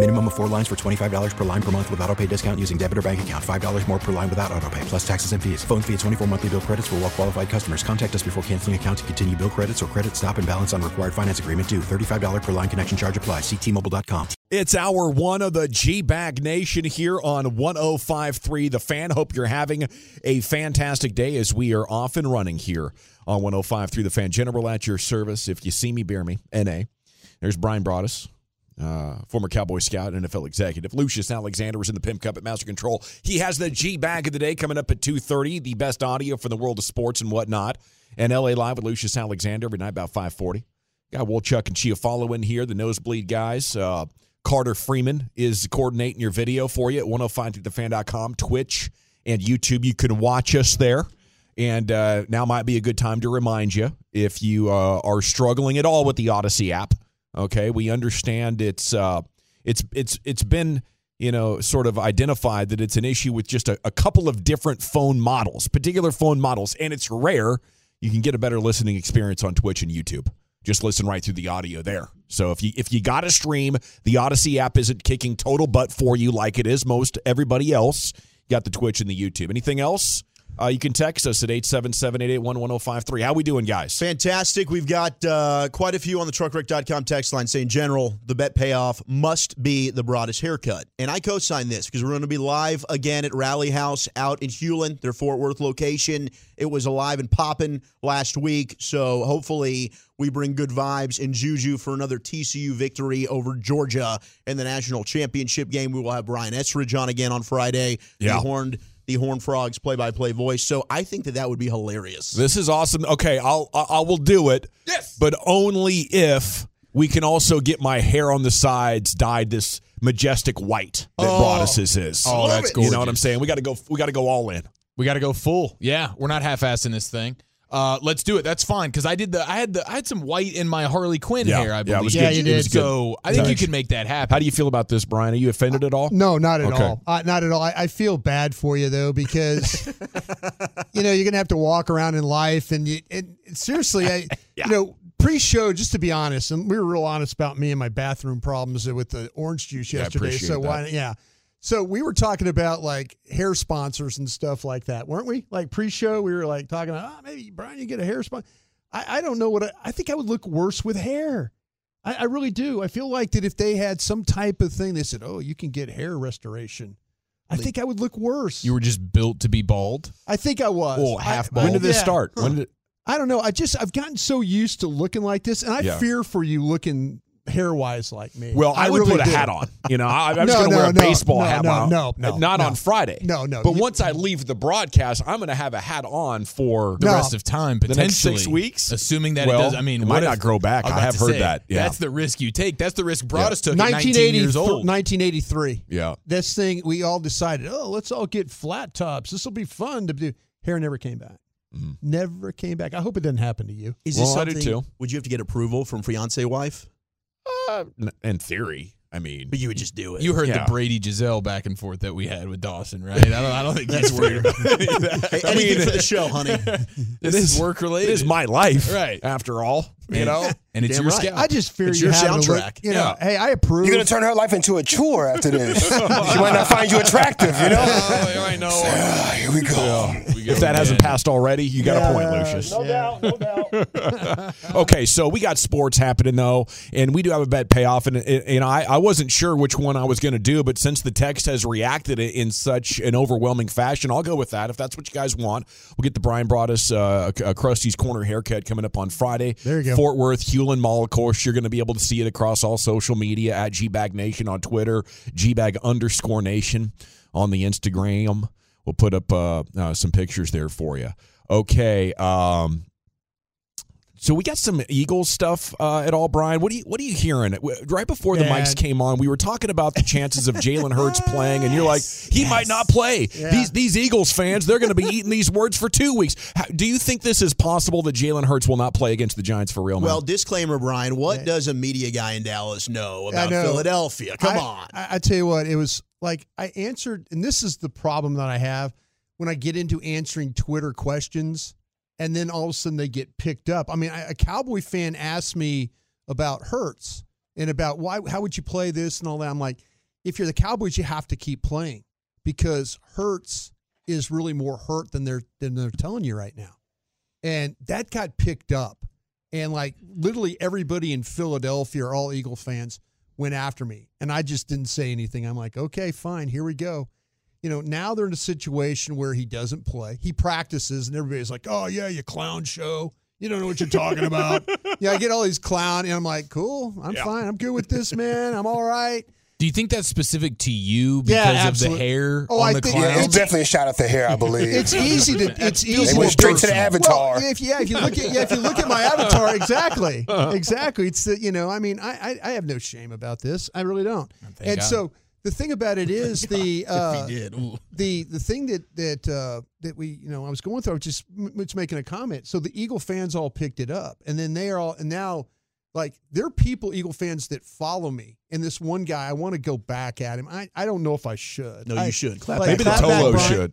Minimum of four lines for $25 per line per month with auto pay discount using debit or bank account. $5 more per line without auto pay, plus taxes and fees. Phone fee at 24 monthly bill credits for well qualified customers. Contact us before canceling account to continue bill credits or credit stop and balance on required finance agreement due. $35 per line connection charge applies. Ctmobile.com. It's hour one of the G Bag Nation here on 1053 The Fan. Hope you're having a fantastic day as we are off and running here on 1053 The Fan. General at your service. If you see me, bear me. NA. There's Bryan Broaddus, uh, former Cowboy Scout and NFL executive. Lucius Alexander is in the Pimp Cup at Master Control. He has the G Bag of the day coming up at 2.30, the best audio for the world of sports and whatnot. And LA Live with Lucius Alexander every night about 540. Got Wolchuk and Chiafalo in here, the nosebleed guys. Uh, Carter Freeman is coordinating your video for you at 1053thefan.com, Twitch, and YouTube. You can watch us there. And uh, now might be a good time to remind you if you uh, are struggling at all with the Odyssey app. Okay, we understand it's uh, it's it's it's been you know sort of identified that it's an issue with just a, a couple of different phone models, particular phone models, and it's rare. You can get a better listening experience on Twitch and YouTube. Just listen right through the audio there. So if you if you got a stream, the Odyssey app isn't kicking total butt for you like it is most everybody else. You got the Twitch and the YouTube. Anything else? Uh, you can text us at 877-881-1053. How we doing, guys? Fantastic. We've got uh, quite a few on the truckwreck.com text line saying, General, the bet payoff must be the Broaddus haircut. And I co sign this because we're going to be live again at Rally House out in Hulen, their Fort Worth location. It was alive and popping last week. So hopefully we bring good vibes and juju for another TCU victory over Georgia in the national championship game. We will have Brian Estridge on again on Friday. Yeah. The horned. The Horn Frogs play-by-play voice, so I think that that would be hilarious. This is awesome. Okay, I'll I I will do it. Yes. but only if we can also get my hair on the sides dyed this majestic white that Oh. Broaddus's is. Oh, that's You gorgeous. know what I'm saying? We got to go. We got to go all in. We got to go full. Yeah, we're not half-assing this thing. Uh, let's do it. That's fine because I did the I had the I had some white in my Harley Quinn Yeah, hair. I yeah, it believe. was Yeah, good. you It was did. So I think you can make that happen. How do you feel about this, Brian? Are you offended at all? No, not at Okay. all. Uh, not at all. I, I feel bad for you though because you know you're gonna have to walk around in life, and you and seriously, I you know pre-show just to be honest, and we were real honest about me and my bathroom problems with the orange juice Yeah, I yesterday. appreciate so why? Yeah. So we were talking about like hair sponsors and stuff like that, weren't we? Like pre-show, we were like talking about, oh, maybe Brian, you get a hair sponsor. I, I don't know what I, I think I would look worse with hair. I, I really do. I feel like that if they had some type of thing, they said, "Oh, you can get hair restoration." I think I would look worse. You were just built to be bald. I think I was. Oh, half I- bald. When did this Yeah. start? Huh. When did? It- I don't know. I just I've gotten so used to looking like this, and I Yeah. fear for you looking hair wise like me. Well, I, would really put a do. hat on. You know, I, I'm just going to no, wear a no, baseball no, hat. no, on- no, no, not no. on Friday. No, no. But You- once I leave the broadcast, I'm going to have a hat on for The No. rest of time, The next potentially. six weeks? assuming that Well, it does. I mean, it might if- not grow back. I have heard say, that. Yeah. That's the risk you take. That's the risk Broaddus took at 1980 years old. 1983. yeah. This thing we all decided, oh, let's all get flat tops. This will be fun to do. Hair never came back. Mm-hmm. Never came back. I hope it didn't happen to you. Is this Well, I do too. Would you have to get approval from fiance wife? Uh, in theory, I mean, But you would just do it. You heard Yeah. the Brady Giselle back and forth that we had with Dawson, right? I don't, I don't think he's worried about any of that. Hey, anything for the show, honey. This is work related. This is my life, Right. After all, you know. and it's Damn your right. scalp. I just fear It's you your having look- soundtrack. you know, Yeah. hey, I approve. You're gonna turn her life into a chore after this. she might not find you attractive, you know. Oh, I know. Ah, here we go. We go If that hasn't passed already, you got a point, Lucius. No doubt, no doubt. Okay, so we got sports happening though, and we do have a bet payoff, and and I, I wasn't sure which one I was going to do, but since the text has reacted in such an overwhelming fashion, I'll go with that. If that's what you guys want, we'll get the Bryan Broaddus uh, a, a Krusty's Corner haircut coming up on Friday. There you go. Fort Worth, Hulen Mall. Of course, you're going to be able to see it across all social media at GBag Nation on Twitter, GBag underscore Nation on the Instagram. We'll put up uh, uh, some pictures there for you. Okay. Um, So we got some Eagles stuff uh, at all, Brian. What are you What are you hearing? Right before the Man. mics came on, we were talking about the chances of Jalen Hurts playing, and you're like, he might not play. Yeah. These these Eagles fans, they're going to be eating these words for two weeks. How, do you think this is possible that Jalen Hurts will not play against the Giants for real? Now? Well, disclaimer, Brian. What does a media guy in Dallas know about know. Philadelphia? Come I, on. I, I tell you what, it was like I answered, and this is the problem that I have when I get into answering Twitter questions, and then all of a sudden they get picked up. I mean, I, a Cowboy fan asked me about Hurts and about why, how would you play this and all that. I'm like, if you're the Cowboys, you have to keep playing because Hurts is really more hurt than they're than they're telling you right now, and that got picked up, and like literally everybody in Philadelphia are all Eagle fans went after me and I just didn't say anything. I'm like, okay, fine, here we go. You know, now they're in a situation where he doesn't play. He practices and everybody's like, oh, yeah, you clown show. You don't know what you're talking about. yeah, I get all these clown and I'm like, cool, I'm fine. I'm good with this, man. I'm all right. Do you think that's specific to you because Yeah, of the hair Oh, on I the think- clown? Yeah, it's definitely a shot at the hair, I believe. It's easy to it's easy went to straight to the avatar. Well, if yeah, if you look at yeah, if you look at my avatar, exactly, exactly. It's the, you know, I mean, I, I I have no shame about this. I really don't. Thank and God. so the thing about it is the uh, did. The the thing that that uh, that we you know I was going through. I was just m- was making a comment. So the Eagle fans all picked it up, and then they are all and now like there are people Eagle fans that follow me, and this one guy I want to go back at him. I I don't know if I should. No, I- you should. Clap like, maybe the clap back, should.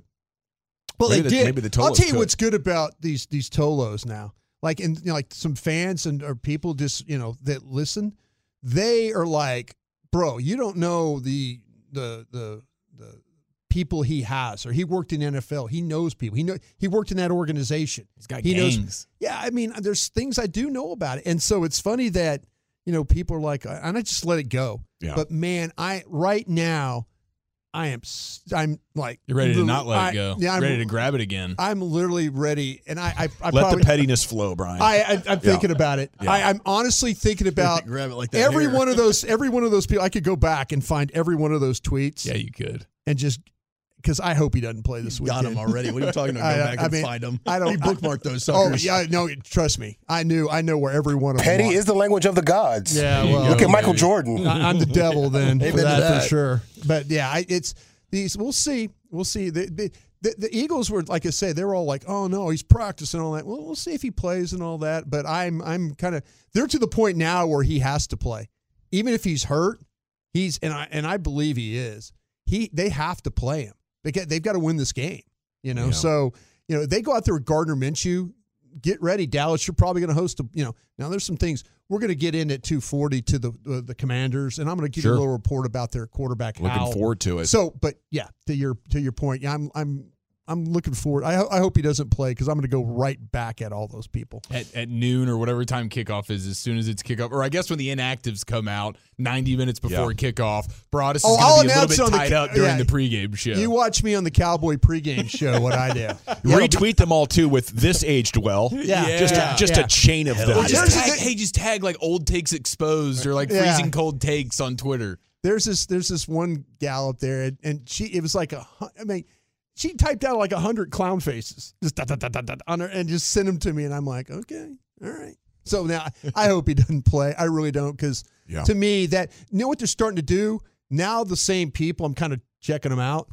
Well, Maybe they the- did. maybe the I'll tell you could. what's good about these these Tolos now. Like, and you know, like some fans and or people just you know that listen, they are like, bro, you don't know the the the the people he has, or he worked in NFL. He knows people. He know he worked in that organization. He's got he knows. Yeah, I mean, there's things I do know about it, and so it's funny that you know people are like, and I just let it go. Yeah. But man, I right now, I am I'm like You're ready to not let I- it go. Yeah, I'm ready to grab it again. I'm literally ready, and I, I, I Let probably, the pettiness flow, Brian. I, I, I'm thinking about it. Yeah. I, I'm honestly thinking about Grab it like that. every hair. one of those. Every one of those people. I could go back and find every one of those tweets yeah, you could. and just because I hope he doesn't play this week. Got weekend. him already. What are you talking about? Go I- back I and mean, find him. I don't- You bookmark those Oh yeah, no, trust me. I knew. I know where every one of them. Petty them. is the language of the gods. Yeah, well, Look at Michael baby. Jordan. I, I'm the devil then for that, that. for sure. But yeah, I, it's these. We'll see. We'll see. The, the, the, the Eagles were like I say, they were all like, "Oh no, he's practicing all that." Well, we'll see if he plays and all that. But I'm I'm kind of they're to the point now where he has to play, even if he's hurt. He's and I and I believe he is. He they have to play him. They get they've got to win this game. You know, Yeah. so you know they go out there with Gardner Minshew. Get ready, Dallas. You're probably going to host a. You know, now there's some things we're going to get in at 2:40 to the uh, the Commanders, and I'm going to give you a little report about their quarterback. Looking Howell. forward to it. So, but yeah, to your to your point, yeah, I'm I'm I'm looking forward. I I hope he doesn't play because I'm going to go right back at all those people. At, at noon or whatever time kickoff is, as soon as it's kickoff, or I guess when the inactives come out 90 minutes before kickoff, Broaddus Oh, is going to be a little bit it on the tied up during yeah. the pregame show. You watch me on the Cowboy pregame show. What I do? Retweet them all too with this aged well. Yeah. just Yeah. a, just Yeah. a chain of Or them. just There's- tag, hey, just tag like old takes exposed or like Yeah. freezing cold takes on Twitter. there's this there's this one gal up there and, and she it was like a I mean she typed out like a hundred clown faces just dot, dot, dot, dot, dot, on her and just sent them to me and I'm like okay all right so now I hope he doesn't play I really don't because Yeah. to me that you know what they're starting to do now the same people I'm kind of checking them out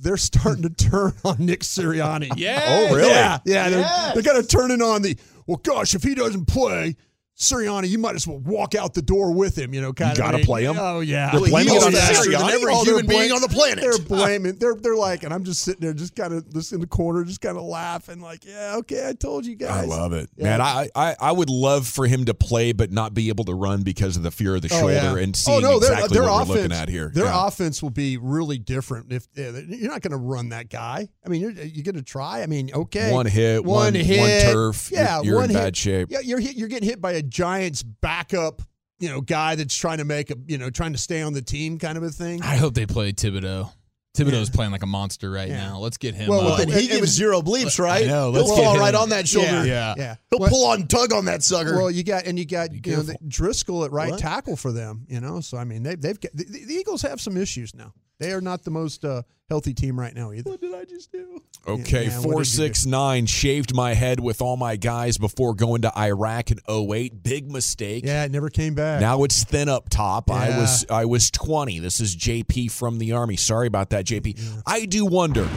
they're starting to turn on Nick Sirianni Yeah. Oh, really? yeah yeah they're, they're kind of turning on the well gosh if he doesn't play Sirianni, you might as well walk out the door with him. You know, kind of. gotta thing. play him? Oh yeah, They're blaming it on Sirianni? every Oh, they're human being on the planet. They're blaming. They're they're like, and I'm just sitting there, just kind of just in the corner, just kind of laughing, like, yeah, okay, I told you guys. I love it, Yeah. man. I, I I would love for him to play, but not be able to run because of the fear of the Oh, shoulder yeah. and oh seeing no, their, exactly their what offense, we're looking at here. Their Yeah. offense will be really different if you're not going to run that guy. I mean, you're, you're going to try. I mean, okay, One hit, one, one- hit, one turf, you're- Yeah, you're in one bad shape. Yeah, you're hit, you're getting hit by a Giants backup, you know, guy that's trying to make a, you know, trying to stay on the team, kind of a thing. I hope they play Thibodeaux. Thibodeaux's playing like a monster right Yeah. now. Let's get him. Well, up. well, Then he gives zero bleeps, right? I know, He'll let's get fall him. right on that shoulder. Yeah. yeah. He'll Well- pull on, tug on that sucker. Well, you got and you got you know the. Driscoll at right What? tackle for them. You know, so I mean they they've got the, the Eagles have some issues now. They are not the most uh, healthy team right now either. What did I just do? Okay, Yeah, what did you do? 469 shaved my head with all my guys before going to Iraq in 08. Big mistake. Yeah, it never came back. Now it's thin up top. I was I was 20. This is JP from the army. Sorry about that, JP. I do wonder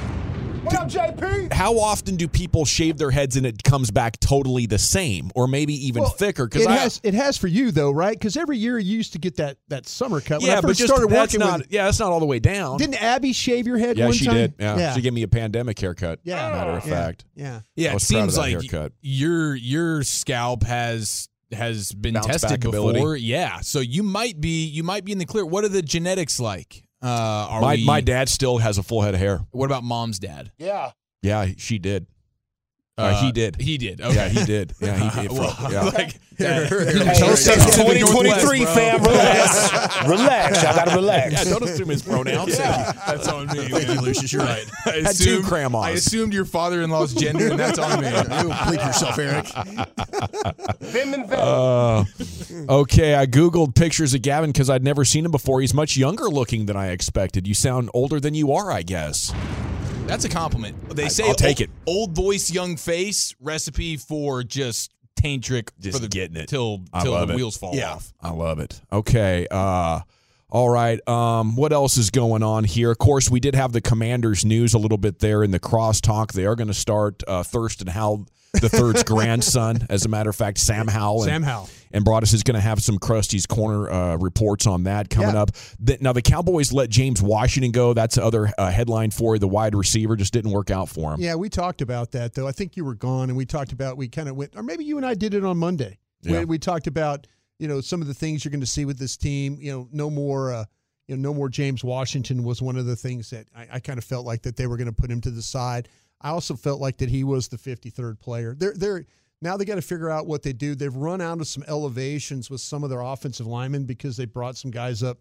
What up, JP? how often do people shave their heads and it comes back totally the same or maybe even Well, thicker It I has it has for you though, right? Because every year you used to get that that summer cut. When Yeah, but just started that's working not with, yeah, that's not all the way down. didn't Abby shave your head yeah, she time? did. Yeah. yeah. She gave me a pandemic haircut. Yeah. Matter of Yeah. fact. Yeah. Yeah, it was proud of seems like haircut. your your scalp has has been Bounce tested before. ability. Yeah, so you might be you might be in the clear. What are the genetics like? Uh, are My we, my dad still has a full head of hair. What about mom's dad? Yeah. Yeah, she did. Uh, he did. He did. Okay. Yeah, he did. Yeah, he did. Well, yeah. like, Hey, Tell us 2023, fam. Relax. relax. Y'all gotta relax. Yeah, don't assume his pronouns. That's on me. Thank you, Lucius. You're right. I Had two assumed, cramas. I assumed your father-in-law's gender, and that's on me. You bleep yourself, Eric. Vim and Vim. Uh, okay, I googled pictures of Gavin because I'd never seen him before. He's much younger looking than I expected. You sound older than you are, I guess. That's a compliment. They say I'll take old, it. Old voice, young face. Recipe for just tantric Just for the getting it. till till the it. wheels fall Yeah. off. I love it. Okay. Uh, all right. Um, what else is going on here? Of course, we did have the Commanders news a little bit there in the crosstalk. They are going to start uh, Thurston Howell the third's grandson. As a matter of fact, Sam Howell. Sam and, Howell. And Broaddus is going to have some Krusty's Corner uh, reports on that coming Yeah. up. The, now, the Cowboys let James Washington go. That's the other uh, headline for the wide receiver. Just didn't work out for him. Yeah, we talked about that though. I think you were gone, and we talked about we kind of went, or maybe you and I did it on Monday. Yeah. We, we talked about you know some of the things you're going to see with this team. You know, no more. Uh, you know, no more James Washington was one of the things that I, I kind of felt like that they were going to put him to the side. I also felt like that he was the 53rd player. They're they're now they got to figure out what they do. They've run out of some elevations with some of their offensive linemen because they brought some guys up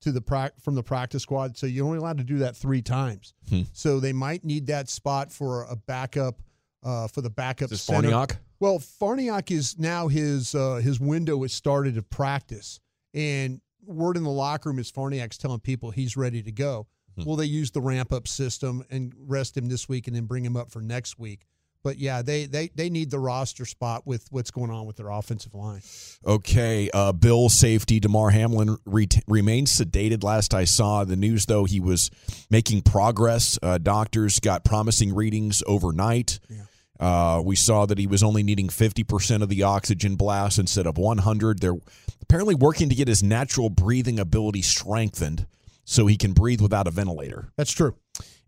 to the prac from the practice squad. So you're only allowed to do that three times. Hmm. So they might need that spot for a backup uh, for the backup Is center. Farniok? Well, Farniok is now his uh, his window has started of practice, and word in the locker room is Farniok's telling people he's ready to go. Hmm. Well, they use the ramp up system and rest him this week, and then bring him up for next week. But yeah, they they they need the roster spot with what's going on with their offensive line. Okay, uh, Bill safety Damar Hamlin re- remains sedated. Last I saw the news, though, he was making progress. Uh, doctors got promising readings overnight. Uh, we saw that he was only needing 50% of the oxygen blast instead of 100. They're apparently working to get his natural breathing ability strengthened so he can breathe without a ventilator. That's true.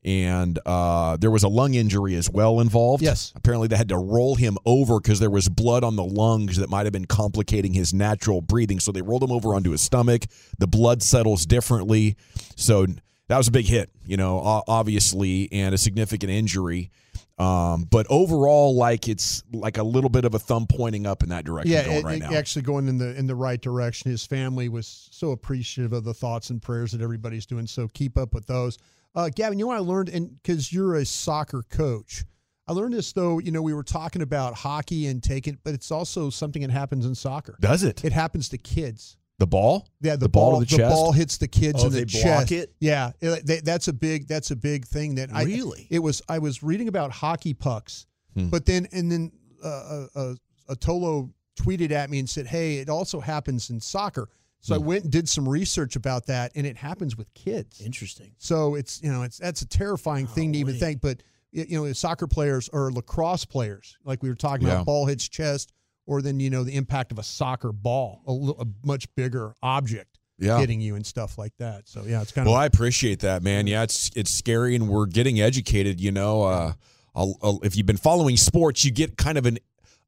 And uh, there was a lung injury as well involved. Yes. Apparently, they had to roll him over because there was blood on the lungs that might have been complicating his natural breathing. So they rolled him over onto his stomach. The blood settles differently. So that was a big hit, you know, obviously, and a significant injury. Um, but overall, like it's like a little bit of a thumb pointing up in that direction yeah, going right it now. actually going in the in the right direction. His family was so appreciative of the thoughts and prayers that everybody's doing. So keep up with those. Uh, Gavin, you know what I learned, and because you're a soccer coach, I learned this though. You know, we were talking about hockey and taking, but it's also something that happens in soccer. Does it? It happens to kids. The ball? Yeah, the, The ball ball, to the chest? ball hits the kids Oh, in the they block chest. it? Yeah, it- they- that's a big that's a big thing that I Really? It was I was reading about hockey pucks, Hmm. but then and then uh, uh, uh, Tolo tweeted at me and said, "Hey, it also happens in soccer." So I Hmm. went and did some research about that, and it happens with kids. Interesting. So it's you know it's that's a terrifying thing to even think, but you know soccer players or lacrosse players, like we were talking Yeah. about, ball hits chest, or then you know the impact of a soccer ball, a, a much bigger object Yeah. hitting you and stuff like that. So yeah, it's kind Well, of Well, I appreciate that, man. Yeah, it's it's scary, and we're getting educated. You know, uh, I'll, I'll- if you've been following sports, you get kind of an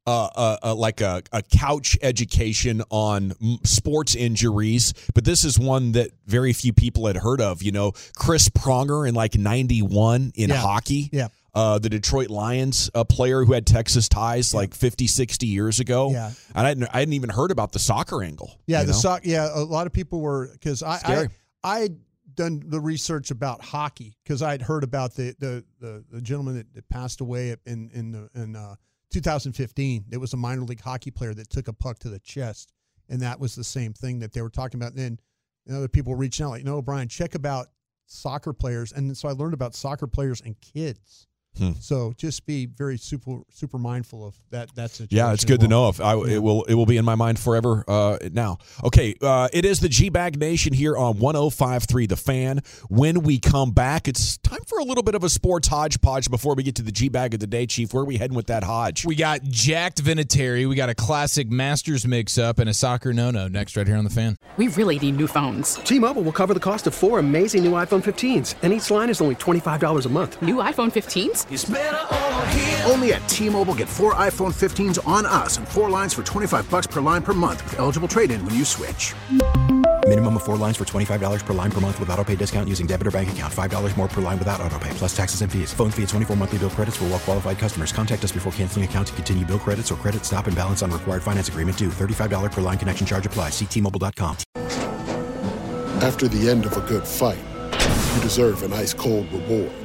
uh, uh, uh, like a, a couch education on m- sports injuries, but this is one that very few people had heard of. You know, Chris Pronger in like '91 in Yeah. hockey. Yeah. Uh, the Detroit Lions a player who had Texas ties like 50, 60 years ago. Yeah. And I hadn't, I hadn't even heard about the soccer angle. yeah the know? soc- yeah a lot of people were because I I Scary. I had done the research about hockey because I'd heard about the the the, the gentleman that, that passed away in in the, in uh, 2015. It was a minor league hockey player that took a puck to the chest, and that was the same thing that they were talking about. And then other people reaching out like, no, Brian, check about soccer players, and so I learned about soccer players and kids. Hmm. So just be very super super mindful of that. That situation. Yeah, it's as good to know. If I, it will, it will be in my mind forever. Uh, now, okay, uh, it is the G Bag Nation here on 105.3 The Fan. When we come back, it's time for a little bit of a sports hodgepodge before we get to the G Bag of the day, Chief. Where are we heading with that hodge? We got jacked Vinatieri. We got a classic Masters mix up and a soccer no no next right here on the fan. We really need new phones. T Mobile will cover the cost of four amazing new iPhone 15s, and each line is only $25 a month. New iPhone 15s? Only at T-Mobile, get four iPhone 15s on us and four lines for 25 bucks per line per month with eligible trade-in when you switch. Minimum of four lines for $25 per line per month with auto pay discount using debit or bank account. $5 more per line without auto pay, plus taxes and fees. Phone fee 24 monthly bill credits for all well qualified customers. Contact us before canceling account to continue bill credits or credit stop and balance on required finance agreement due. $35 per line connection charge apply. Ctmobile.com. After the end of a good fight, you deserve an ice cold reward.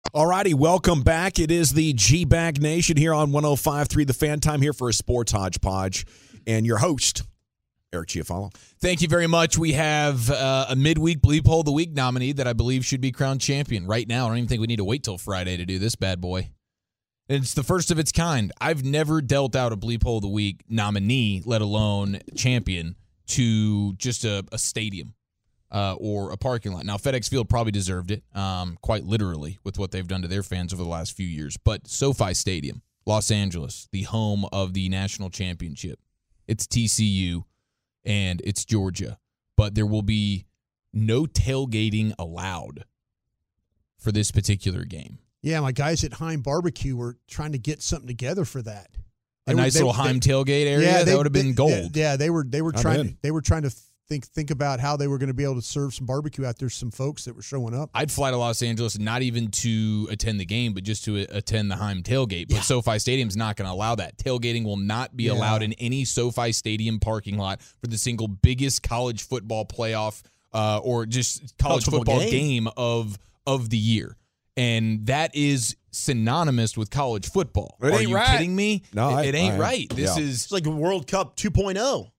All righty, welcome back. It is the G Bag Nation here on 105.3 The Fan Time here for a sports hodgepodge. And your host, Eric Chiafalo. Thank you very much. We have uh, a midweek Bleep Hole of the Week nominee that I believe should be crowned champion right now. I don't even think we need to wait till Friday to do this bad boy. It's the first of its kind. I've never dealt out a Bleep Hole of the Week nominee, let alone champion, to just a, a stadium uh, or a parking lot. Now, FedEx Field probably deserved it, um, quite literally, with what they've done to their fans over the last few years. But SoFi Stadium, Los Angeles, the home of the national championship, it's TCU and it's Georgia. But there will be no tailgating allowed for this particular game. Yeah, my guys at Heim Barbecue were trying to get something together for that. A nice little Heim tailgate area yeah, that would have been they- gold. Yeah, they were they were trying in. they were trying to think think about how they were going to be able to serve some barbecue out there. Some folks that were showing up. I'd fly to Los Angeles not even to attend the game, but just to attend the Heim tailgate. But SoFi Stadium's not going to allow that. Tailgating will not be Yeah. allowed in any SoFi Stadium parking lot for the single biggest college football playoff uh, or just college, College football football game. game of of the year. And that is synonymous with college football. It Are ain't you right. kidding me? No, it, I- it ain't I- right. This yeah. is It's like World Cup 2.0.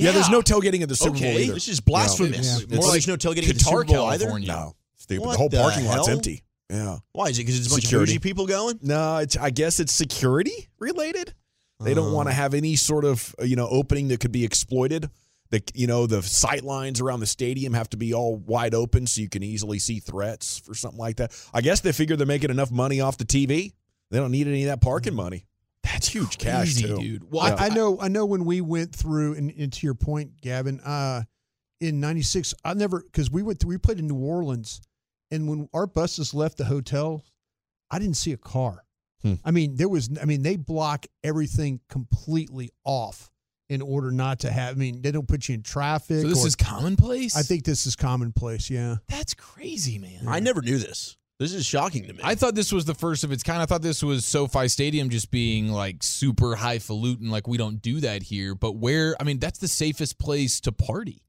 Yeah, there's no tailgating at the Super Bowl either. this is blasphemous. Yeah. More It's like no tailgating at the Qatar, Super Bowl either. No, stupid. What the whole the parking lot's empty. Yeah. Why is it? Because it's a bunch Security. of bougie people going. No, it's, I guess it's security related. They don't want to have any sort of uh, you know opening that could be exploited. The you know the sight lines around the stadium have to be all wide open so you can easily see threats for something like that. I guess they figure they're making enough money off the TV. They don't need any of that parking money. That's huge cash, too. dude. Well, I, I know I know when we went through and, and to your point, Gavin, uh, in '96, I never because we went through, we played in New Orleans, and when our buses left the hotel, I didn't see a car. Hmm. I mean, there was. I mean, they block everything completely off in order not to have. I mean, they don't put you in traffic. So this or- is commonplace? I think this is commonplace. Yeah. That's crazy, man. I never knew this. This is shocking to me. I thought this was the first of its kind. I thought this was SoFi Stadium just being like super highfalutin, like we don't do that here. But where, I mean, that's the safest place to party.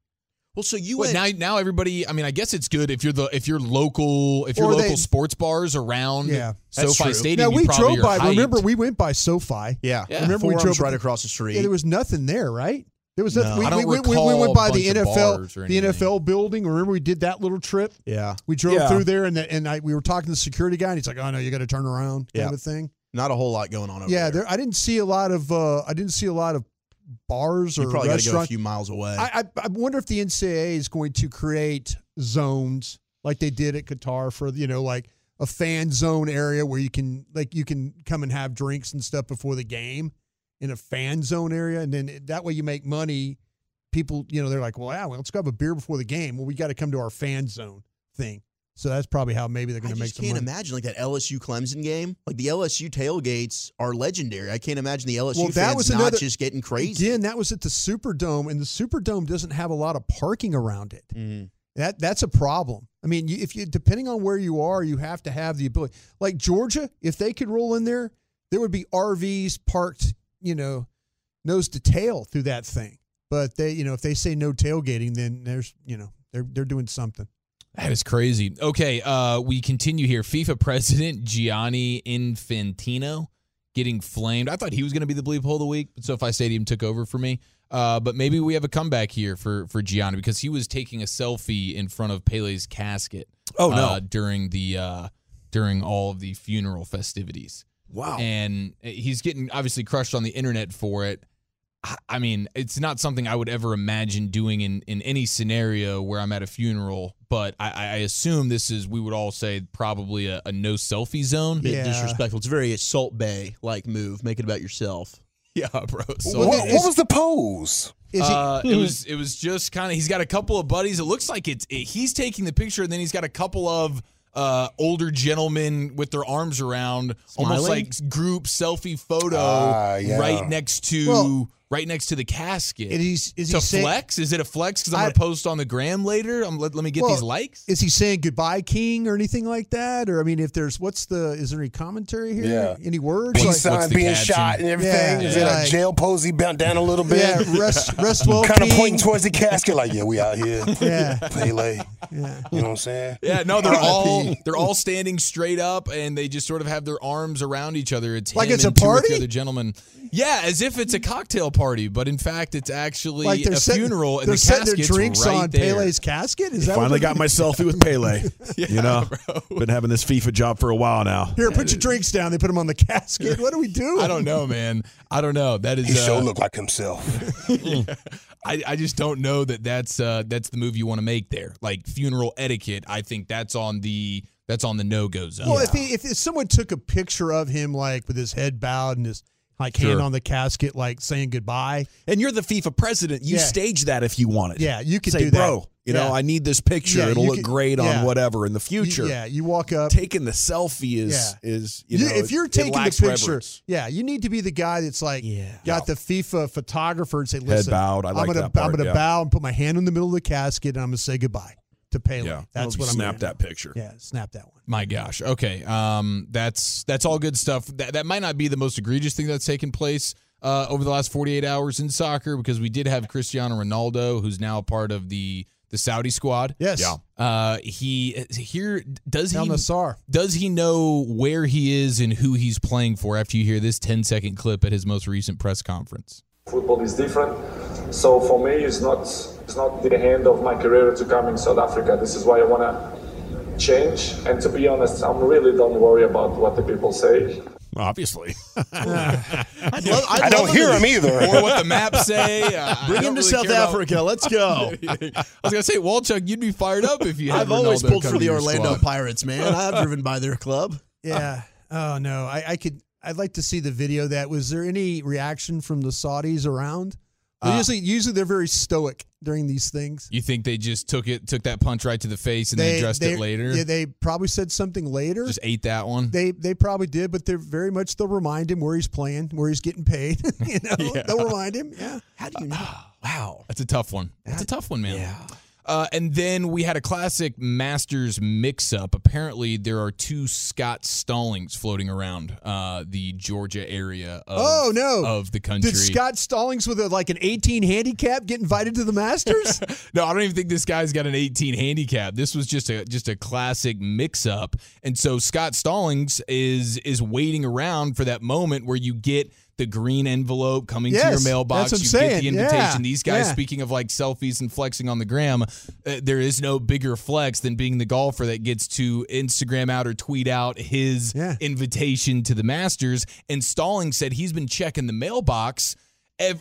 well, so you What, went. now, now everybody. I mean, I guess it's good if you're the if you're local if you're local they- sports bars around Yeah. That's SoFi true. Stadium. Now we probably drove by. hyped. Remember, we went by SoFi. yeah, Yeah. Remember we drove right across the street. Yeah, there was nothing there, right? There was No. nothing. We, I don't we, we, we, we went by the NFL, the. NFL building. Remember, we did that little trip. yeah, We drove Yeah. through there, and the, and I, we were talking to the security guy, and he's like, "Oh no, you got to turn around," kind Yeah. of thing. not a whole lot going on over yeah, there. there. I didn't see a lot of. Uh, I didn't see a lot of bars or You probably got to go a few miles away. I, I I wonder if the NCAA is going to create zones like they did at Qatar for you know like a fan zone area where you can like you can come and have drinks and stuff before the game in a fan zone area, and then that way you make money. People, you know, they're like, well, yeah, well, let's go have a beer before the game. Well, we got to come to our fan zone thing. So that's probably how maybe they're going to make some can't money. imagine like that LSU Clemson game. Like the LSU tailgates are legendary. I can't imagine the LSU well, that fans was not just getting crazy. Again, that was at the Superdome, and the Superdome doesn't have a lot of parking around it. Mm-hmm. That that's a problem. I mean, if you depending on where you are, you have to have the ability. Like Georgia, if they could roll in there, there would be RVs parked, you know, nose to tail through that thing. But they, you know, if they say no tailgating, then there's, you know, they're they're doing something. That is crazy. Okay, uh, we continue here. FIFA president Gianni Infantino getting flamed. I thought he was going to be the bleep hole of the week, but SoFi Stadium took over for me. Uh, but maybe we have a comeback here for for Gianni because he was taking a selfie in front of Pele's casket. Oh, no. uh, during the uh, during all of the funeral festivities. Wow. And he's getting obviously crushed on the internet for it. I- I mean, it's not something I would ever imagine doing in, in any scenario where I'm at a funeral, but I, I assume this is, we would all say, probably a, a no selfie zone. Bit disrespectful. It's a very Salt Bae like move. Make it about yourself. Yeah, bro. So what, what was the pose? uh, it was it was just kind of he's got a couple of buddies. It looks like it's it, he's taking the picture, and then he's got a couple of uh, older gentlemen with their arms around, almost like group selfie photo, Ah, yeah. right next to Well- right next to the casket. And he's is he to saying, flex? Is it a flex? Because I'm gonna post on the gram later. I'm, let, let me get Well, these likes. Is he saying goodbye, King, or anything like that? Or I mean, if there's what's the is there any commentary here? Yeah. Any words? Peace Like- sign the being caption? shot and everything. Yeah, Is it like- a jail pose? He bent down a little bit. yeah, rest rest well, kind of pointing towards the casket, like, yeah, we out here. Yeah. Pele. Yeah. You know what I'm saying? Yeah, no, they're all they're all standing straight up, and they just sort of have their arms around each other. It's Like him it's a and two or three party? other gentlemen. Yeah, as if it's a cocktail party, but in fact, it's actually Like a setting, funeral, and they're the setting their drinks right on there. Pele's casket. Is that Finally what got my selfie with Pele. you know, been having this FIFA job for a while now. Here, put your drinks down. They put them on the casket. What do we do? I don't know, man. I don't know. That is. He uh, sure looked like himself. I, I just don't know that that's uh, that's the move you want to make there. Like funeral etiquette, I think that's on the that's on the no go zone. Well, if, he, if if someone took a picture of him like with his head bowed and his like hand on the casket, like saying goodbye, And you're the FIFA president. You Yeah. stage that if you want it. yeah, you could Say, do that. bro, you know, I need this picture. Yeah, It'll look great yeah. on whatever in the You- future. yeah, you walk up. Taking the selfie is Yeah. is you know if you're it taking the lacks picture, reverence. yeah, you need to be the guy that's like Yeah. got the FIFA photographer and say, "Listen, bowed. I am gonna, that part, I'm gonna yeah. bow and put my hand in the middle of the casket and I'm gonna say goodbye to Pele." Yeah, That's what I'm snap gonna that picture. Yeah, snap that one. My gosh. Okay. Um, that's that's all good stuff. That that might not be the most egregious thing that's taken place uh, over the last 48 hours in soccer because we did have Cristiano Ronaldo, who's now a part of the the Saudi squad. Yes. Yeah. Uh, he here does he does he know where he is and who he's playing for after you hear this 10 second clip at his most recent press conference? Football is different. So for me, it's not it's not the end of my career to come in South Africa. This is why I want to change. And to be honest, I'm really don't worry about what the people say. Obviously. I'd love, I'd I don't hear to- him either. Or what the maps say? Uh, Bring him to really South care about- Africa. Let's go. I was gonna say, Walchuk, you'd be fired up if you. Had I've always Ronaldo pulled for the Orlando squad. Pirates, man. I've driven by their club. Yeah. Oh no, I, I could. I'd like to see the video. That was there any reaction from the Saudis around? They're Uh, usually, usually they're very stoic during these things. You think they just took it, took that punch right to the face, and they, addressed it later? Yeah, they probably said something later. just ate that one. They they probably did, but they're very much they'll remind him where he's playing, where he's getting paid. you know, Yeah. they'll remind him. Yeah. How do you know? Wow. That's a tough one. That's a tough one, man. Yeah. Uh, and then we had a classic Masters mix-up. Apparently, there are two Scott Stallings floating around uh, the Georgia area. Of, oh no, of the country. Did Scott Stallings with a, like an 18 handicap get invited to the Masters? no, I don't even think this guy's got an 18 handicap. This was just a just a classic mix up. And so Scott Stallings is is waiting around for that moment where you get the green envelope coming to your mailbox. that's what I'm you get the invitation. Yeah, These guys, yeah. speaking of like selfies and flexing on the gram, uh, there is no bigger flex than being the golfer that gets to Instagram out or tweet out his Yeah. invitation to the Masters. And Stallings said he's been checking the mailbox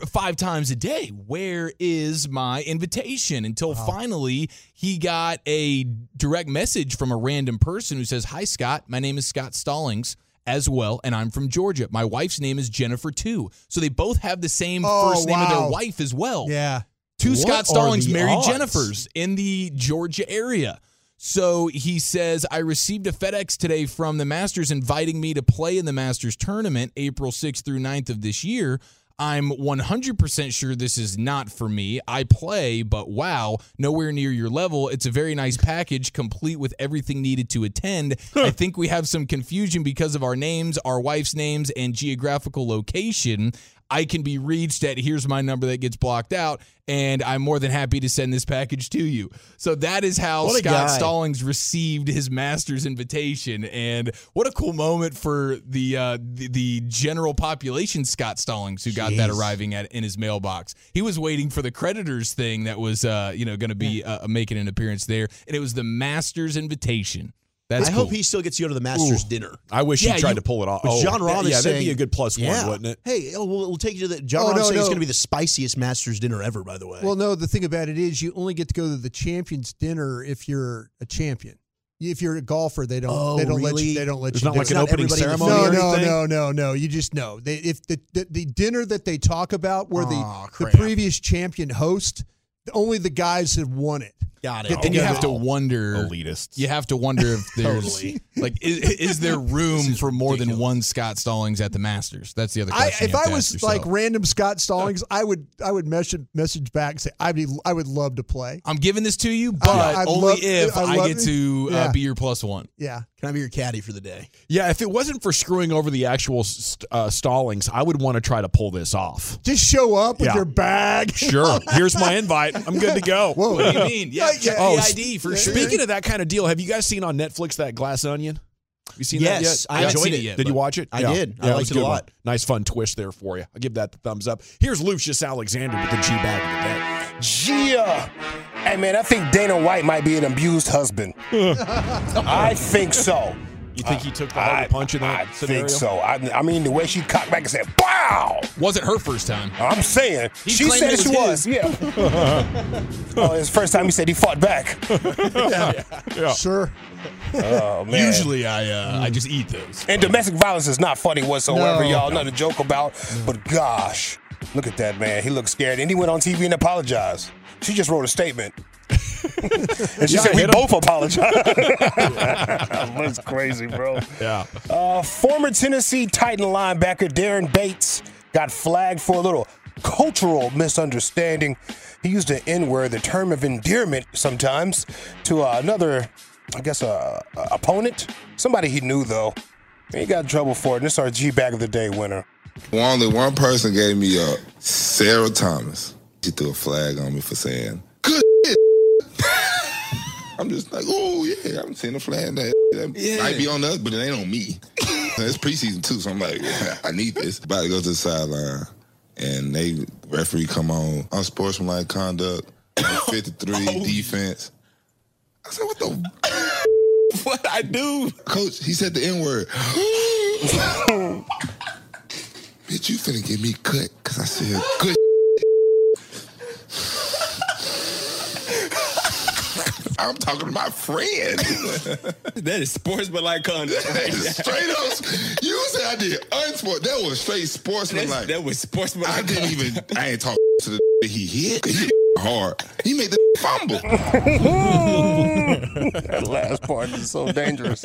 five times a day. Where is my invitation? Until finally he got a direct message from a random person who says, Hi, Scott. My name is Scott Stallings as well, and I'm from Georgia. My wife's name is Jennifer, too. So they both have the same Oh, first name of their wife as well. Yeah. Two What Scott Stallings married odds? Jennifers in the Georgia area. So he says, I received a FedEx today from the Masters inviting me to play in the Masters tournament April 6th through 9th of this year. I'm 100% sure this is not for me. I play, but wow, nowhere near your level. It's a very nice package, complete with everything needed to attend. I think we have some confusion because of our names, our wife's names, and geographical location. I can be reached at here's my number that gets blocked out, and I'm more than happy to send this package to you. So that is how Scott guy. Stallings received his master's invitation, and what a cool moment for the uh, the, the general population. Scott Stallings, who got that arriving at in his mailbox, he was waiting for the creditors thing that was uh, you know going to be uh, making an appearance there, and it was the master's invitation. That's I cool. hope he still gets to go to the Masters Ooh. dinner. I wish Yeah, he tried you- to pull it off. But Oh, Jon Rahm yeah, is that'd be a good plus Yeah. one, wouldn't it? Hey, oh, we'll, we'll take you to the. Jon Oh, Rahm no, saying it's going to be the spiciest Masters dinner ever. By the way. Well, no, the thing about it is you only get to go to the champions dinner if you're a champion. If you're a golfer, they don't. Oh, they don't let you. They don't let There's you. not do like it. an opening everybody in the ceremony No, or no, anything? no, no, no. You just know. They, if the, the the dinner that they talk about where Aw, the the previous champion host, only the guys that won it. Got it. Get and you have to wonder Elitists. You have to wonder if there's Totally. like is, is there room for more than one Scott Stallings at the Masters? That's the other I, question. if have I to was ask like random Scott Stallings, I would I would message message back and say I'd be I would love to play. I'm giving this to you, but I'd only love- if I'd I get it. to uh, Yeah. be your plus one. Yeah. Can I be your caddy for the day? Yeah, if it wasn't for screwing over the actual st- uh, Stallings, I would want to try to pull this off. Just show up with Yeah. your bag. Sure. Here's my invite. I'm good to go. Whoa. What do you mean? Yeah, check Oh, ID for sure. Speaking of that kind of deal, have you guys seen on Netflix that Glass Onion? Have you seen Yes, that I yet? haven't enjoyed seen it. it yet. Did you watch it? I Yeah. did. I Yeah, liked was it a good one. lot. Nice fun twist there for you. I'll give that the thumbs up. Here's Lucius Alexander with the G bag of the day. Yeah. Hey, man, I think Dana White might be an abused husband. I think so. You think he took the harder I, punch in that I scenario? think so. I, I mean, the way she cocked back and said, "Wow!" Wasn't her first time. I'm saying He she said it she was was. Yeah. oh, it's the first time he said he fought back. Yeah. Sure. Oh man. Usually, I uh, I just eat those. And domestic violence is not funny whatsoever, No. y'all. Nothing to joke about. But gosh, look at that man. He looked scared, and he went on TV and apologized. She just wrote a statement. And she Yeah, said we hit him. both apologize. That's crazy, bro. Yeah. Uh, former Tennessee Titan linebacker Daren Bates got flagged for a little cultural misunderstanding. He used an N word, the term of endearment sometimes, to uh, another, I guess, uh, uh, opponent. Somebody he knew, though. He got in trouble for it. And this is our G Bag of the Day winner. Well, only one person gave me a Sarah Thomas. She threw a flag on me for saying good. I'm just like, oh yeah, I'm seeing a flag that, that might be on us, but it ain't on me. it's preseason too, so I'm like, yeah, I need this. About to go to the sideline, and they referee come on unsportsmanlike conduct, 53 defense. I said, what the? what I do, coach? He said the N word. Bitch, you finna get me cut because I said good. I'm talking to my friend. that is sportsmanlike conduct. That is straight up. You said I did unsport. That was straight sportsmanlike. That was sportsmanlike. I didn't even. I ain't talking to the he hit. He hit hard. He made the fumble. that last part is so dangerous.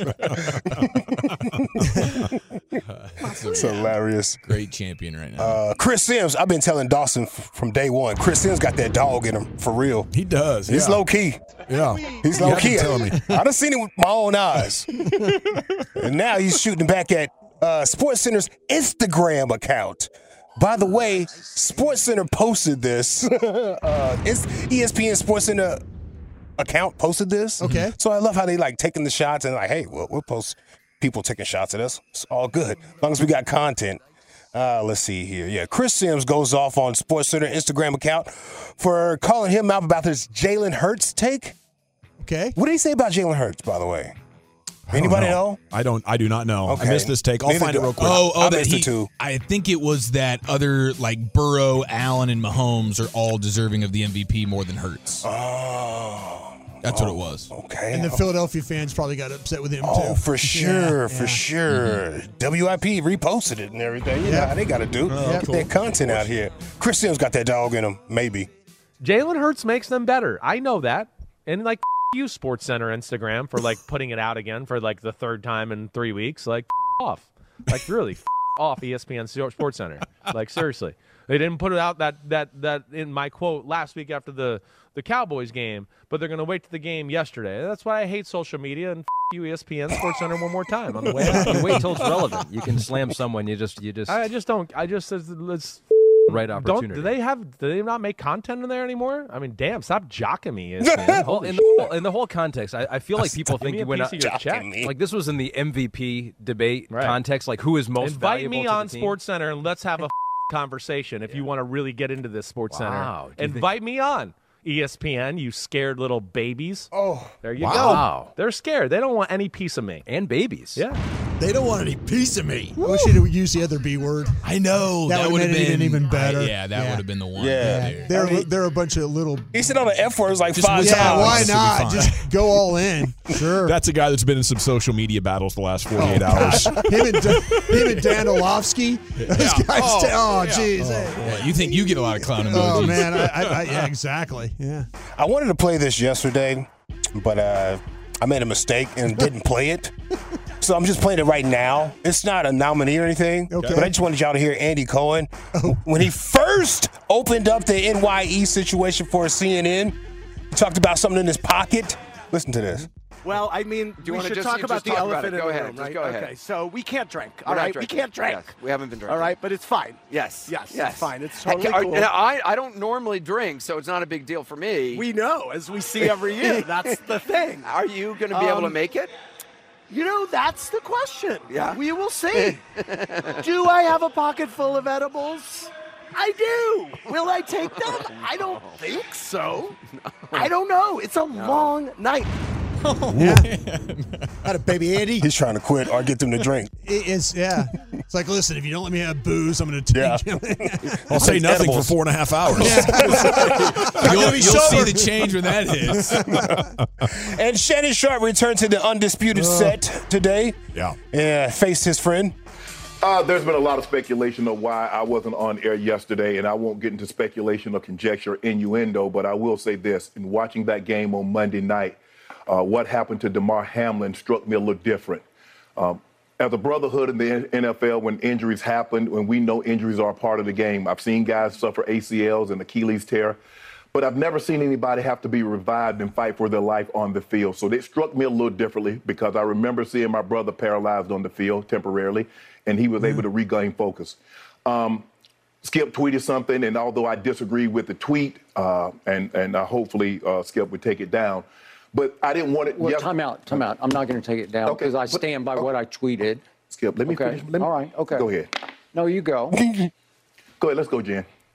it's hilarious. Great champion right now. Uh, Chris Sims, I've been telling Dawson f- from day one. Chris Sims got that dog in him for real. He does. He's yeah. low key. Yeah. He's low have to key. tell me. I done seen it with my own eyes. and now he's shooting back at uh, Sports Center's Instagram account. By the way, Sports Center posted this. uh, it's ESPN Sports Center account posted this. Okay. So I love how they like taking the shots and like, hey, we'll, we'll post people taking shots at us. It's all good as long as we got content. Uh, let's see here. Yeah, Chris Sims goes off on Sports Center Instagram account for calling him out about this Jalen Hurts take. Okay. What did he say about Jalen Hurts, by the way? I don't Anybody know? I don't. I do not know. I missed this take. I'll Neither find it real quick. Oh, oh, I that missed he, it too. I think it was that other like Burrow, Allen, and Mahomes are all deserving of the MVP more than Hurts. Oh, That's what it was. okay. And the Philadelphia fans probably got upset with him Oh, too. for sure, Yeah, for yeah. sure. WIP reposted it and everything. You know how they got to do. Yep. Get their content out here. Chris Sims got that dog in him, maybe. Jalen Hurts makes them better. I know that. And like you Sports Center Instagram for like putting it out again for like the third time in 3 weeks. Like off. Like really off ESPN Sports Center. Like seriously. They didn't put it out that that that in my quote last week after the the Cowboys game, but they're going to wait to the game yesterday. That's why I hate social media and you ESPN Sports Center one more time on the way out. you wait till it's relevant. You can slam someone. You just you just I just don't. I just it's, it's right don't. opportunity. Do they have? Do they not make content in there anymore? I mean, damn! Stop jocking me. ESPN. well, Holy in shit. the, whole, in the whole context, I, I feel like people think me you a went piece out of your like this was in the MVP debate Right. context. Like who is most Invite valuable me to the on team. Sports Center and let's have a conversation if you want to really get into this Sports Wow. Center. Do you think- Invite me on. ESPN, you scared little babies. Oh, there you Wow. go. They're scared. They don't want any piece of me. And babies. Yeah. They don't want any piece of me. I wish he'd used the other B word. I know That, that would have would've made it been- even better. I- yeah, that would've been the one. Yeah. there. They're I mean- they're a bunch of little. He said all the F words like Just five which- times. Yeah, why This would be not? fine. Just go all in. Sure. That's a guy that's been in some social media battles the last 48 Oh, hours. him and Da- him and Dan Orlovsky. Those Yeah. guys. Oh, Oh, yeah. jeez. Yeah, you think you get a lot of clown emojis? Oh man, I, I, I, yeah, exactly. Yeah. I wanted to play this yesterday, but uh, I made a mistake and didn't play it. So I'm just playing it right now. It's not a nominee or anything, Okay. but I just wanted y'all to hear Andy Cohen when he first opened up the NYE situation for CNN. He talked about something in his pocket. Listen to this. Well, I mean, Do you we wanna should just- talk you about just the talk about elephant it. in Go the ahead. room, Just right? go ahead. Okay, so we can't drink. We're not right, we drinking. can't drink. Yes, we haven't been drinking. All right, but it's fine. Yes. Yes, Yes. it's fine. It's Heck, totally are- cool. and I, I don't normally drink, so it's not a big deal for me. We know, as we see every year. That's the thing. Are you going to be able to Um, make it? You know, that's the question. Yeah. We will see. do I have a pocket full of edibles? I do. Will I take them? I don't think so. I don't know. It's a long night. Had a baby Andy. He's trying to quit or get them to drink. It's yeah. It's like, listen, if you don't let me have booze, I'm going to take Yeah. you. I'll say nothing Edibles. for four and a half hours. You'll, be you'll see the change when that hits. And Shannon Sharpe returned to the undisputed set today. Yeah. Yeah, faced his friend. Uh, there's been a lot of speculation of why I wasn't on air yesterday, and I won't get into speculation or conjecture, innuendo, but I will say this. In watching that game on Monday night, uh, what happened to Damar Hamlin struck me a little different. Um, as a brotherhood in the NFL, when injuries happen, when we know injuries are a part of the game, I've seen guys suffer ACLs and Achilles tear, but I've never seen anybody have to be revived and fight for their life on the field. So it struck me a little differently because I remember seeing my brother paralyzed on the field temporarily, and he was able to regain focus. Um, Skip tweeted something, and although I disagree with the tweet, uh, and and uh, hopefully uh, Skip would take it down, but I didn't want it. Well, yes- time out, time out. I'm not going to take it down Okay, because I stand by oh. what I tweeted. Skip, let me okay. finish. Let me, All right, okay. Go ahead. No, you go. Go ahead. Let's go, Jen.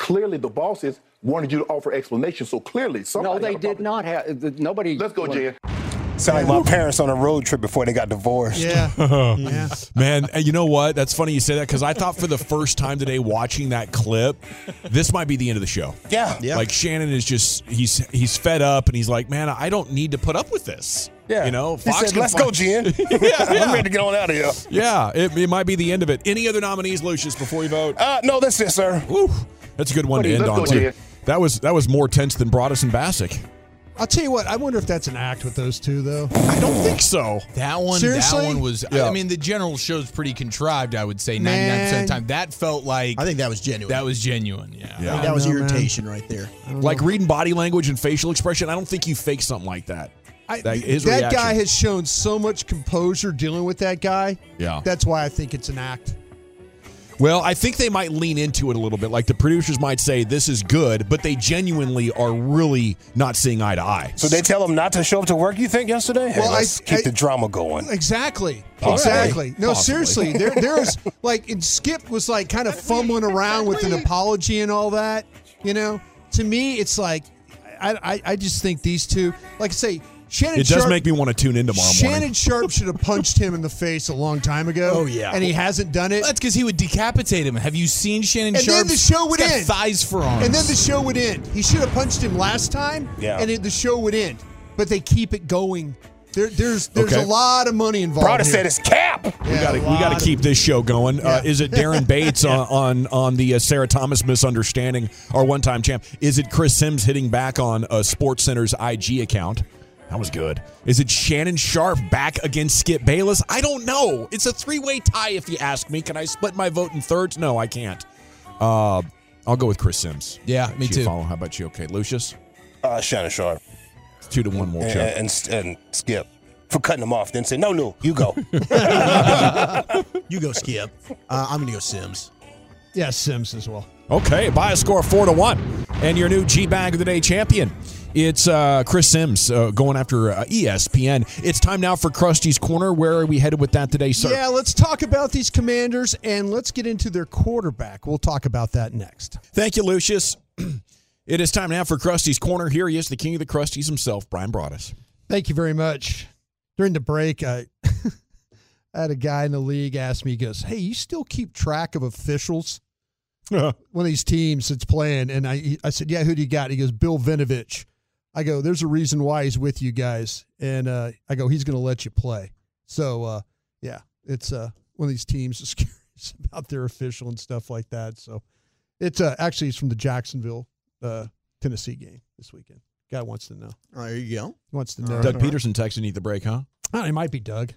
Clearly, the bosses wanted you to offer explanation. So clearly, somebody No, they had a did not have. the- Nobody. Let's go, Jen. Sound like my parents on a road trip before they got divorced. Yeah. yeah. Man, you know what? That's funny you say that because I thought for the first time today watching that clip, this might be the end of the show. Yeah. Yeah. Like Shannon is just he's he's fed up and he's like, man, I don't need to put up with this. Yeah. You know, He said, "Let's fi- go, Jen. I'm ready to get on out of here." Yeah, it, it might be the end of it. Any other nominees, Lucius, before you vote? Uh, no, that's it, sir. Whew, that's a good one to end on too. That was that was more tense than Broaddus and Bassick. I'll tell you what. I wonder if that's an act with those two, though. I don't think so. That one, Seriously? that one was. Yeah. I mean, the general show's pretty contrived. I would say ninety nine percent of the time. That felt like I think that was genuine. that was genuine. Yeah. I think that was know, man. irritation right there. Like reading body language and facial expression, I don't think you fake something like that. I, That- his that reaction. guy has shown so much composure dealing with that guy. Yeah. That's why I think it's an act. Well, I think they might lean into it a little bit. Like the producers might say this is good, but they genuinely are really not seeing eye to eye. So they tell them not to show up to work. You think yesterday? Hey, Well, I- let's keep I- the drama going. Exactly. Possibly. Exactly. No, Possibly. seriously. There, there was like, and Skip was like kind of fumbling around with an apology and all that. You know, to me, it's like, I, I, I just think these two, like I say, Shannon. It does Sharpe, make me want to tune in tomorrow Shannon morning. Sharpe should have punched him in the face a long time ago. Oh, yeah. and he hasn't done it. That's because he would decapitate him. Have you seen Shannon Sharpe? and Sharpe? then the show would He's got end. Thighs for arms. And then the show would end. He should have punched him last time. Yeah. And it, the show would end. But they keep it going. There, there's there's Okay. a lot of money involved. Broader here. said it's cap. We got to we got to keep this show going. Uh, is it Daren Bates on on, on the uh, Sarah Thomas misunderstanding, our one time champ? Is it Chris Sims hitting back on uh, Sports Center's IG account? That was good. Is it Shannon Sharpe back against Skip Bayless? I don't know. It's a three way tie, if you ask me. Can I split my vote in thirds? No, I can't. Uh, I'll go with Chris Sims. Yeah, me She too. Follow. How about you? Okay, Lucius. Uh, Shannon Sharpe. Two to one more. And, Chuck. and, and Skip for cutting him off. Then say, no, no, you go. You go, Skip. Uh, I'm going to go Sims. Yeah, Sims as well. Okay, by a score of four to one, and your new G Bag of the Day champion. It's uh, Chris Sims uh, going after uh, ESPN. It's time now for Krusty's Corner. Where are we headed with that today, sir? Yeah, let's talk about these commanders and let's get into their quarterback. We'll talk about that next. Thank you, Lucius. it is time now for Krusty's Corner. Here he is, the king of the Krusties himself, Bryan Broaddus. Thank you very much. During the break, I, I had a guy in the league ask me, he goes, Hey, you still keep track of officials? One of these teams that's playing. And I, I said, Yeah, who do you got? He goes, Bill Vinovich. I go, There's a reason why he's with you guys. And uh, I go, He's going to let you play. So, uh, yeah, it's uh, one of these teams that's curious about their official and stuff like that. So, it's uh, actually, it's from the Jacksonville, uh, Tennessee game this weekend. Guy wants to know. Oh, there you go. Wants to know. Doug Pederson texting you the break, huh? Oh, it might be Doug.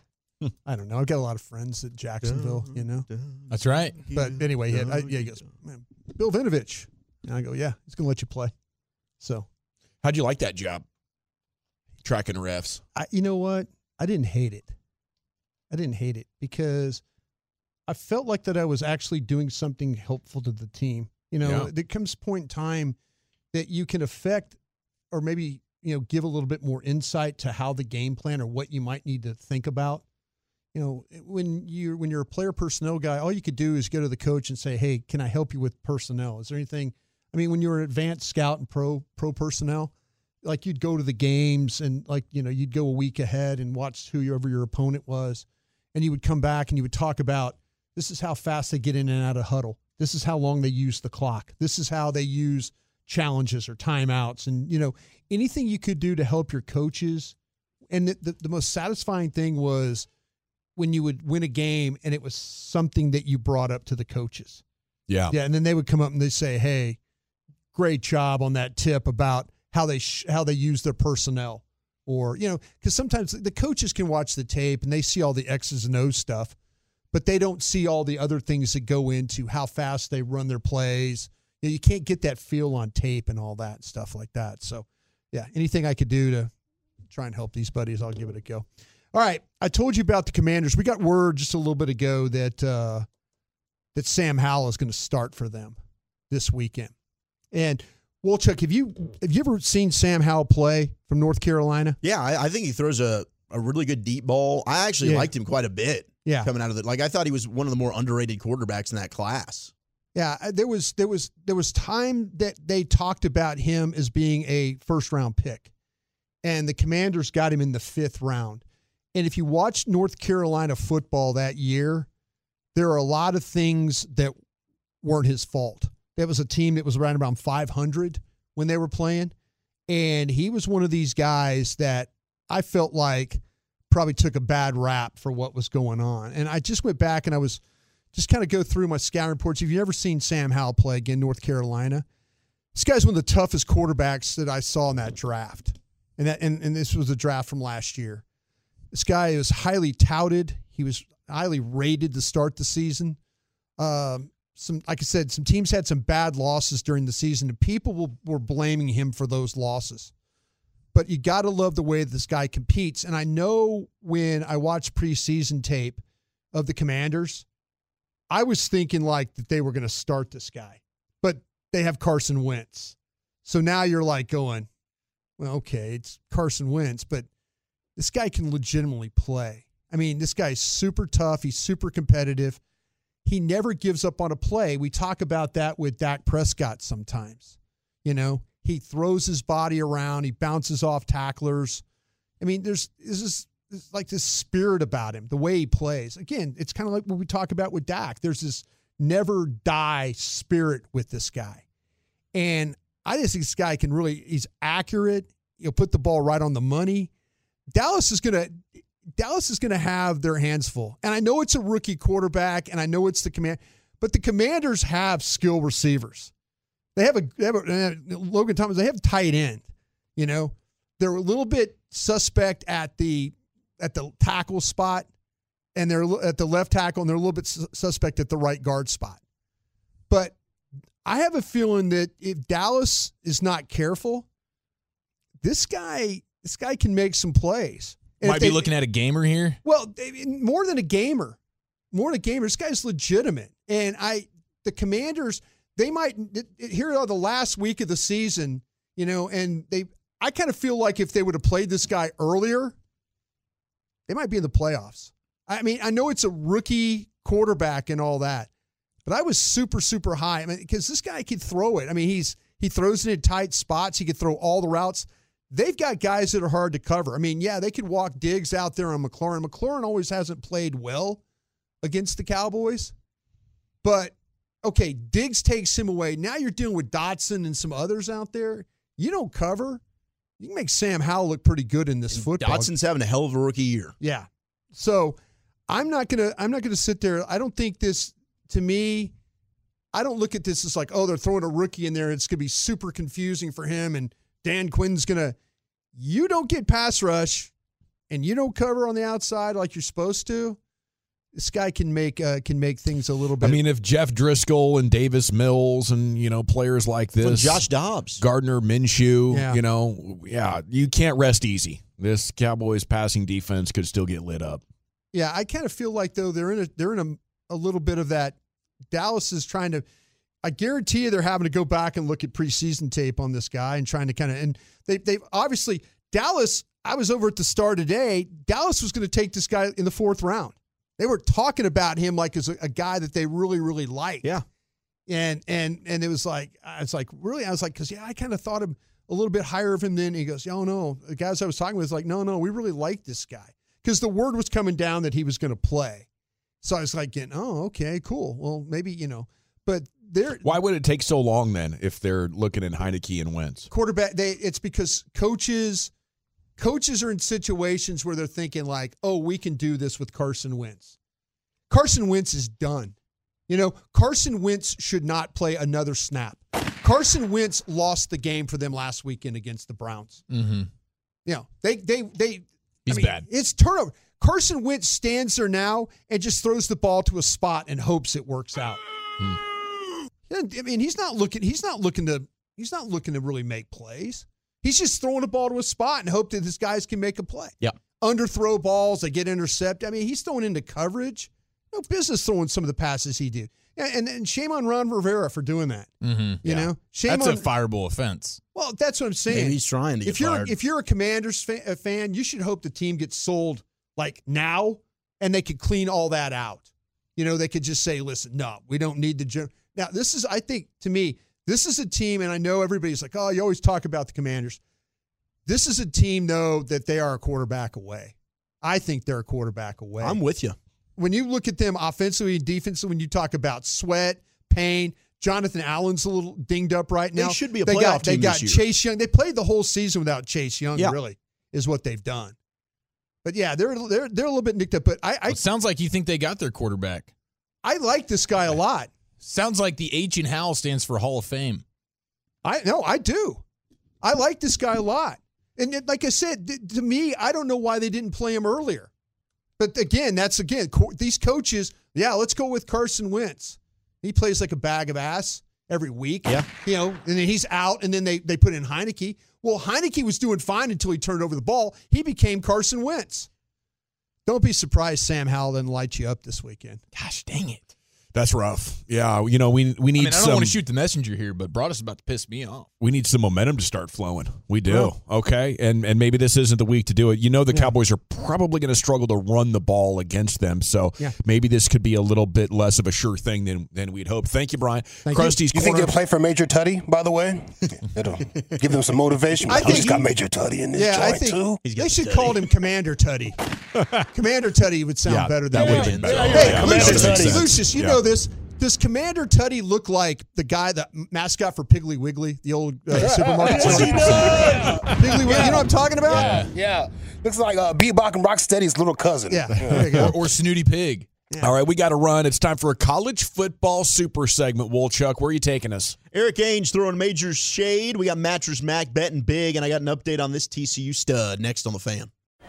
I don't know. I've got a lot of friends at Jacksonville, you know. That's right. But anyway, he had, I, yeah, he goes, man, Bill Vinovich. And I go, yeah, he's going to let you play. So, How'd you like that job? Tracking refs. I, you know what? I didn't hate it. I didn't hate it because I felt like that I was actually doing something helpful to the team. You know, Yeah. there comes point in time that you can affect or maybe, you know, give a little bit more insight to how the game plan or what you might need to think about. You know, when you're when you're a player personnel guy, all you could do is go to the coach and say, "Hey, can I help you with personnel? Is there anything?" I mean, when you were an advanced scout and pro pro personnel, like you'd go to the games and like you know you'd go a week ahead and watch whoever your opponent was, and you would come back and you would talk about this is how fast they get in and out of huddle. This is how long they use the clock. This is how they use challenges or timeouts, and you know anything you could do to help your coaches. And the, the, the most satisfying thing was when you would win a game and it was something that you brought up to the coaches. Yeah. Yeah, and then they would come up and they say, "Hey, great job on that tip about how they sh- how they use their personnel." Or, you know, cuz sometimes the coaches can watch the tape and they see all the X's and O's stuff, but they don't see all the other things that go into how fast they run their plays. You, know, you can't get that feel on tape and all that stuff like that. So, yeah, anything I could do to try and help these buddies, I'll give it a go. All right, I told you about the Commanders. We got word just a little bit ago that uh, that Sam Howell is going to start for them this weekend. And Wolchuk, have you have you ever seen Sam Howell play from North Carolina? Yeah, I, I think he throws a, a really good deep ball. I actually Yeah. liked him quite a bit. Yeah. coming out of it, like I thought he was one of the more underrated quarterbacks in that class. Yeah, uh, there was there was there was time that they talked about him as being a first round pick, and the Commanders got him in the fifth round. And if you watch North Carolina football that year, there are a lot of things that weren't his fault. That was a team that was around around 500 when they were playing, and he was one of these guys that I felt like probably took a bad rap for what was going on. And I just went back and I was just kind of go through my scouting reports. If you've ever seen Sam Howell play again, North Carolina, this guy's one of the toughest quarterbacks that I saw in that draft. And that and, and this was a draft from last year. This guy was highly touted. He was highly rated to start the season. Um, some, like I said, some teams had some bad losses during the season, and people were, were blaming him for those losses. but you got to love the way this guy competes. And I know when I watched preseason tape of the Commanders, I was thinking like that they were going to start this guy, but they have Carson Wentz. So now you're like going, well, okay, it's Carson Wentz, but this guy can legitimately play. I mean, this guy's super tough. He's super competitive. He never gives up on a play. We talk about that with Dak Prescott sometimes. You know, he throws his body around, he bounces off tacklers. I mean, there's this is like this spirit about him, the way he plays. Again, it's kind of like what we talk about with Dak. There's this never die spirit with this guy. And I just think this guy can really, he's accurate. He'll put the ball right on the money. Dallas is to, Dallas is going to have their hands full. And I know it's a rookie quarterback and I know it's the command, but the commanders have skill receivers. They have a, they have a uh, Logan Thomas, they have tight end, you know, they're a little bit suspect at the, at the tackle spot and they're at the left tackle and they're a little bit suspect at the right guard spot. But I have a feeling that if Dallas is not careful, this guy this guy can make some plays. And Might if be looking at a gamer here. Well, more than a gamer, more than a gamer. This guy's legitimate, and I the Commanders they might here are the last week of the season, you know, and they I kind of feel like if they would have played this guy earlier, they might be in the playoffs. I mean, I know it's a rookie quarterback and all that, but I was super, super high. I mean, because this guy could throw it. I mean, he's he throws it in tight spots. He could throw all the routes. They've got guys that are hard to cover. I mean, yeah, they could walk Diggs out there on McLaurin. McLaurin always hasn't played well against the Cowboys, but okay, Diggs takes him away. Now you're dealing with Dotson and some others out there. You don't cover. You can make Sam Howell look pretty good in this football. Dotson's having a hell of a rookie year. Yeah. So I'm not gonna I'm not gonna sit there. I don't think this to me, I don't look at this as like, oh, they're throwing a rookie in there. It's gonna be super confusing for him and Dan Quinn's gonna you don't get pass rush and you don't cover on the outside like you're supposed to. This guy can make uh, can make things a little bit I mean, if Jeff Driskel and Davis Mills and you know players like From this, Josh Dobbs. Gardner Minshew, Yeah. you know, yeah, you can't rest easy. This Cowboys passing defense could still get lit up. Yeah, I kind of feel like though they're in a they're in a, a little bit of that. Dallas is trying to. I guarantee you they're having to go back and look at preseason tape on this guy and trying to kind of and they they've obviously Dallas. I was over at the Star today. Dallas was going to take this guy in the fourth round. They were talking about him like as a, a guy that they really really like. Yeah, and and and it was like I was like really I was like because yeah I kind of thought him a little bit higher of him then he goes oh no the guys I was talking with was like no no we really like this guy because the word was coming down that he was going to play so I was like getting oh okay cool well maybe you know but they're Why would it take so long then if they're looking at Heinicke and Wentz? quarterback they it's because coaches coaches are in situations where they're thinking like oh we can do this with Carson Wentz. Carson Wentz is done. You know Carson Wentz should not play another snap. Carson Wentz lost the game for them last weekend against the Browns. Mm-hmm. you know they they they He's I mean, bad. it's turnover. Carson Wentz stands there now and just throws the ball to a spot and hopes it works out I mean, he's not looking. He's not looking to. He's not looking to really make plays. He's just throwing the ball to a spot and hope that his guys can make a play. Yeah. Underthrow balls, they get intercepted. I mean, he's throwing into coverage. No business throwing some of the passes he did. And, and, and shame on Ron Rivera for doing that. Mm-hmm. You know, shame on That's on. a fireable offense. well, that's what I'm saying. Maybe he's trying to if get you're fired. if you're a Commanders fa- a fan, you should hope the team gets sold like now, and they could clean all that out. You know, they could just say, "Listen, no, we don't need the gen-. Now, this is, I think, to me, this is a team, and I know everybody's like, "Oh, you always talk about the Commanders." This is a team, though, that they are a quarterback away. I think they're a quarterback away. I'm with you. When you look at them offensively and defensively, when you talk about Sweat, Payne, Jonathan Allen's a little dinged up right now. They should be a they playoff got, They got. Chase Young. They played the whole season without Chase Young. Yeah. Really, is what they've done. But yeah, they're they're they're a little bit nicked up. But I I, it sounds like you think they got their quarterback. I like this guy a lot. Sounds like the H in Howell stands for Hall of Fame. I no, I do. I like this guy a lot. And it- like I said, th- to me, I don't know why they didn't play him earlier. But again, that's again co- these coaches. Yeah, let's go with Carson Wentz. He plays like a bag of ass. every week. Yeah. You know, and then he's out, and then they, they put in Heinicke. Well, Heinicke was doing fine until he turned over the ball. He became Carson Wentz. Don't be surprised Sam Howell didn't light you up this weekend. Gosh dang it. That's rough. Yeah, you know we we need I mean, I don't some. want to shoot the messenger here, but Broaddus is about to piss me off. We need some momentum to start flowing. We do. Well. okay. And and maybe this isn't the week to do it. You know the Cowboys are probably going to struggle to run the ball against them. So Yeah. maybe this could be a little bit less of a sure thing than than we'd hope. Thank you, Bryan. Krusty's you think corner. they'll play for Major Tuddy? by the way? It'll give them some motivation. I I, think just got Major Tuddy in this Yeah, I joint, think too. they should call him Commander Tuddy. Commander Tuddy would sound Yeah, better that than would've been better. Hey, Yeah, Lucius, that would've made sense. Lucius, you Yeah. know this. Does Commander Tuddy look like the guy, the mascot for Piggly Wiggly, the old uh, supermarket? Yes, he does. Piggly Wiggly, you know what I'm talking about? Yeah, yeah. Looks like uh, Bebop and Rocksteady's little cousin. Yeah, there you go. Or, or Snooty Pig. All right, we got to run. It's time for a college football super segment. Woolchuck, where are you taking us? Erik Ainge throwing major shade. We got Mattress Mac betting big, and I got an update on this TCU stud next on the fan.